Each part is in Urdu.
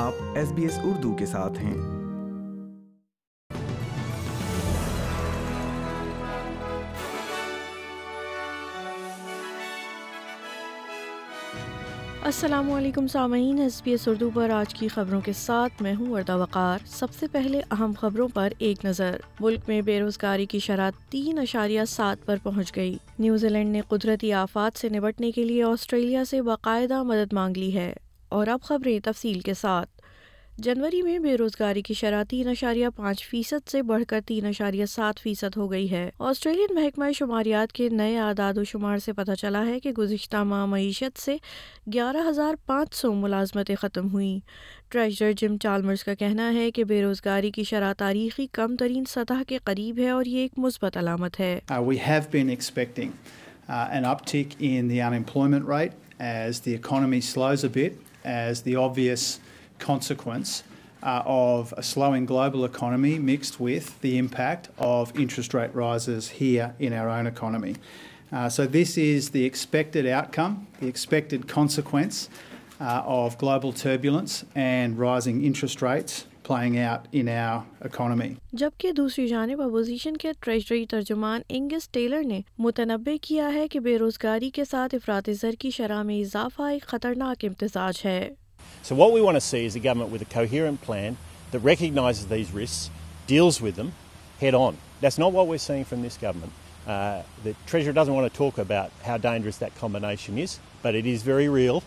آپ ایس ایس بی اردو کے ساتھ ہیں السلام علیکم سامعین ایس بی ایس اردو پر آج کی خبروں کے ساتھ میں ہوں وردہ وقار سب سے پہلے اہم خبروں پر ایک نظر ملک میں بے روزگاری کی شرح تین اشاریہ سات پر پہنچ گئی نیوزی لینڈ نے قدرتی آفات سے نبٹنے کے لیے آسٹریلیا سے باقاعدہ مدد مانگ لی ہے اور اب خبریں تفصیل کے ساتھ جنوری میں بے روزگاری کی شرح تین اشاریہ پانچ فیصد سے بڑھ کر تین اشاریہ سات فیصد ہو گئی ہے آسٹریلین محکمہ شماریات کے نئے اعداد و شمار سے پتہ چلا ہے کہ گزشتہ ماہ معیشت سے گیارہ ہزار پانچ سو ملازمتیں ختم ہوئیں ٹریجر جم چالمرز کا کہنا ہے کہ بے روزگاری کی شرح تاریخی کم ترین سطح کے قریب ہے اور یہ ایک مثبت علامت ہے uh, as the obvious consequence uh, of a slowing global economy mixed with the impact of interest rate rises here in our own economy. Uh, so this is the expected outcome, the expected consequence uh, of global turbulence and rising interest rates. جبکہ دوسری جانب اپوزیشن کے ٹریجری ترجمان انگس ٹیلر نے متنبع کیا ہے کہ بے روزگاری کے ساتھ افراد زر کی شرح میں اضافہ ایک خطرناک امتزاج ہے Uh, is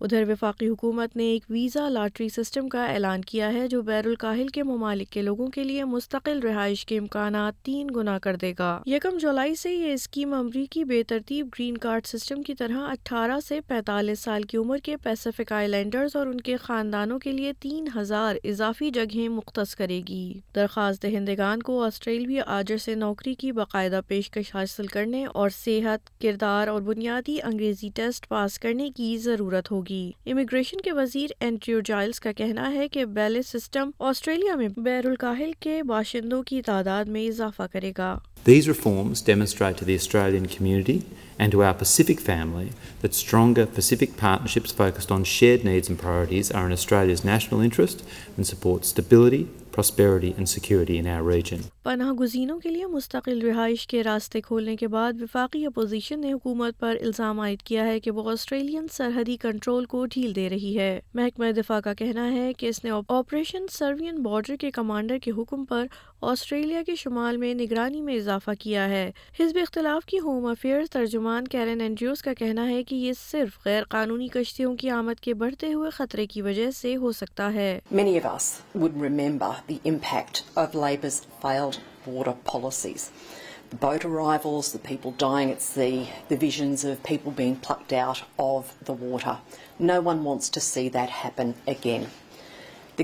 ادھر وفاقی حکومت نے ایک ویزا لاٹری سسٹم کا اعلان کیا ہے جو بیر الکاہل کے ممالک کے لوگوں کے لیے مستقل رہائش کے امکانات تین گنا کر دے گا یکم جولائی سے یہ اسکیم امریکی بے ترتیب گرین کارڈ سسٹم کی طرح اٹھارہ سے پینتالیس سال کی عمر کے پیسیفک آئی لینڈرز اور ان کے خاندانوں کے لیے تین ہزار اضافی جگہیں مختص کرے گی درخواست دہندگان کو آسٹریلوی آجر سے نوکری کی باقاعدہ پیشکش حاصل کرنے اور صحت کردار اور بنیادی انگریزی ٹیسٹ پاس کرنے کی ضرورت ہوگی امیگریشن کے وزیر اینٹریو جائلز کا کہنا ہے کہ بیلس سسٹم آسٹریلیا میں بیر الکاہل کے باشندوں کی تعداد میں اضافہ کرے گا These reforms demonstrate to the Australian community and to our Pacific family that stronger Pacific partnerships focused on shared needs and priorities are in Australia's national interest and support stability, prosperity and security in our region. پناہ گزینوں کے لیے مستقل رہائش کے راستے کھولنے کے بعد وفاقی اپوزیشن نے حکومت پر الزام عائد کیا ہے کہ وہ آسٹریلین سرحدی کنٹرول کو ڈھیل دے رہی ہے محکمہ دفاع کا کہنا ہے کہ اس نے آپریشن سروین بارڈر کے کمانڈر کے حکم پر آسٹریلیا کے شمال میں نگرانی میں اضافہ کیا ہے حزب اختلاف کی ہوم افیئر ترجمان ترجمان کیرن اینڈریوز کا کہنا ہے کہ یہ صرف غیر قانونی کشتیوں کی آمد کے بڑھتے ہوئے خطرے کی وجہ سے ہو سکتا ہے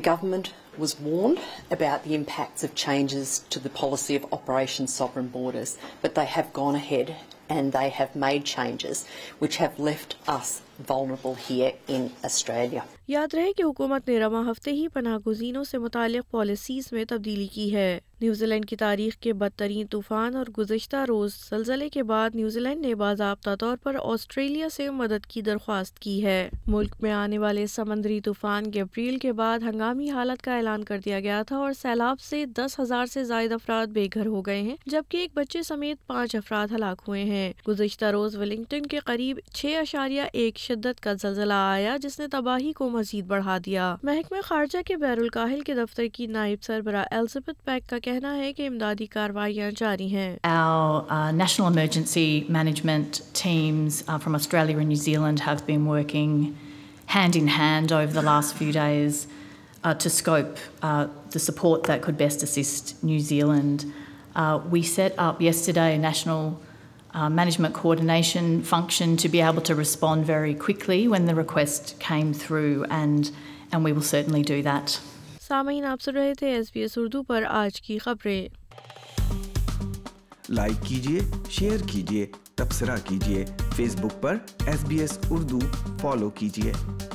government and they have made changes which have left us یاد رہے کہ حکومت نے رواں ہفتے ہی پناہ گزینوں سے متعلق پالیسیز میں تبدیلی کی ہے نیوزی لینڈ کی تاریخ کے بدترین طوفان اور گزشتہ روز زلزلے کے بعد نیوزی لینڈ نے باضابطہ طور پر آسٹریلیا سے مدد کی درخواست کی ہے ملک میں آنے والے سمندری طوفان گیبریل کے بعد ہنگامی حالت کا اعلان کر دیا گیا تھا اور سیلاب سے دس ہزار سے زائد افراد بے گھر ہو گئے ہیں جبکہ ایک بچے سمیت پانچ افراد ہلاک ہوئے ہیں گزشتہ روز ولنگٹن کے قریب چھ اشاریہ ایک شدت کا زلزلہ آیا جس نے تباہی کو مزید بڑھا دیا محکمہ خارجہ کے بیر القاہل کے دفتر کی نائب سربراہ الزبتھ پیک کا کہنا ہے کہ امدادی کاروائیاں جاری ہیں national emergency management teams from Australia New Zealand have been working hand in hand over the last few days to scope the support that could best assist New Zealand we set up yesterday national uh, management coordination function to be able to respond very quickly when the request came through, and, and we will certainly do that. سامعین آپ سن رہے تھے ایس بی ایس اردو پر آج کی خبریں لائک کیجیے شیئر کیجیے تبصرہ کیجیے فیس بک پر S B S Urdu follow کیجیے